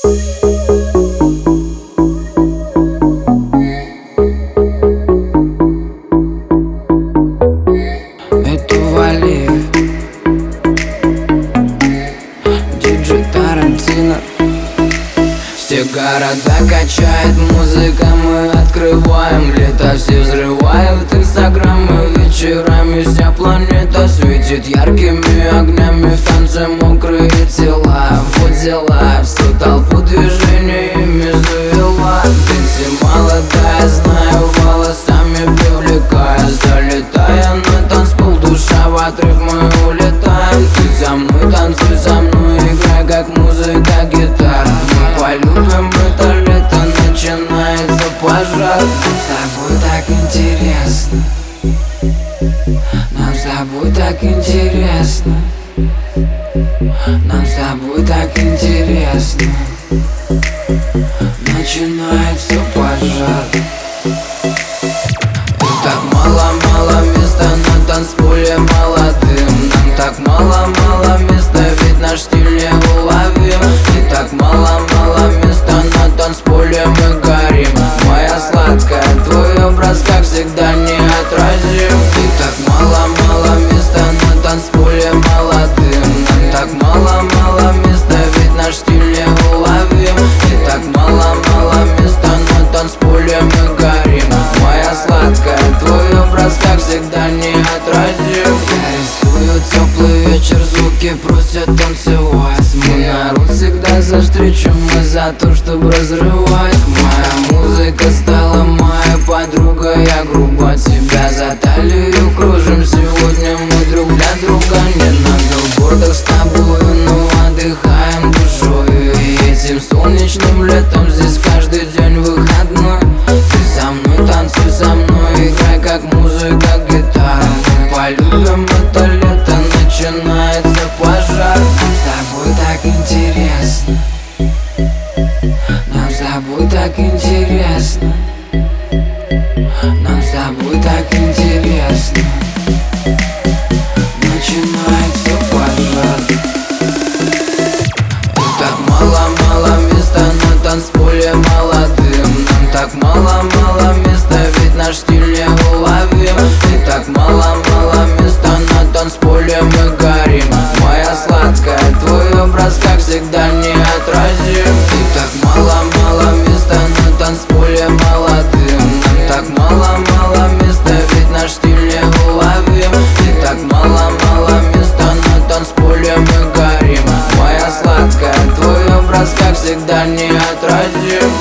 Все города качает музыка Мы открываем лето Все взрывают Планета Светит яркими огнями В танце мокрые тела. Вот дела Всю толпу движениями завела. Ты молодая, знаю Волосами привлекая. Залетая на танцпол Душа в отрыв мы улетаем. Ты за мной, танцуй за мной Играй как музыка, гитара. Мы полюбим это лето Начинается пожар. С тобой так интересно Нам с тобой так интересно. Нам с тобой так интересно. Начинается И просят танцевать Мой народ всегда за встречу, мы за то, чтобы разрывать. Моя музыка стала моя подруга, я грубо тебя за талию кружим. Сегодня мы друг для друга не на билбордах с тобою, но отдыхаем душой. И этим солнечным летом здесь каждый день выходной. Ты со мной, танцуй со мной, играй как музыка, гитара. Мы полюбим интересно. Нам с тобой так интересно. Нам с тобой так интересно. Начинается И так мало-мало места на танцполе молодым. Нам так мало-мало места, ведь наш стиль не уловим И так мало-мало места на танцполе мы горим. Моя сладкая, твой образ как всегда неотразим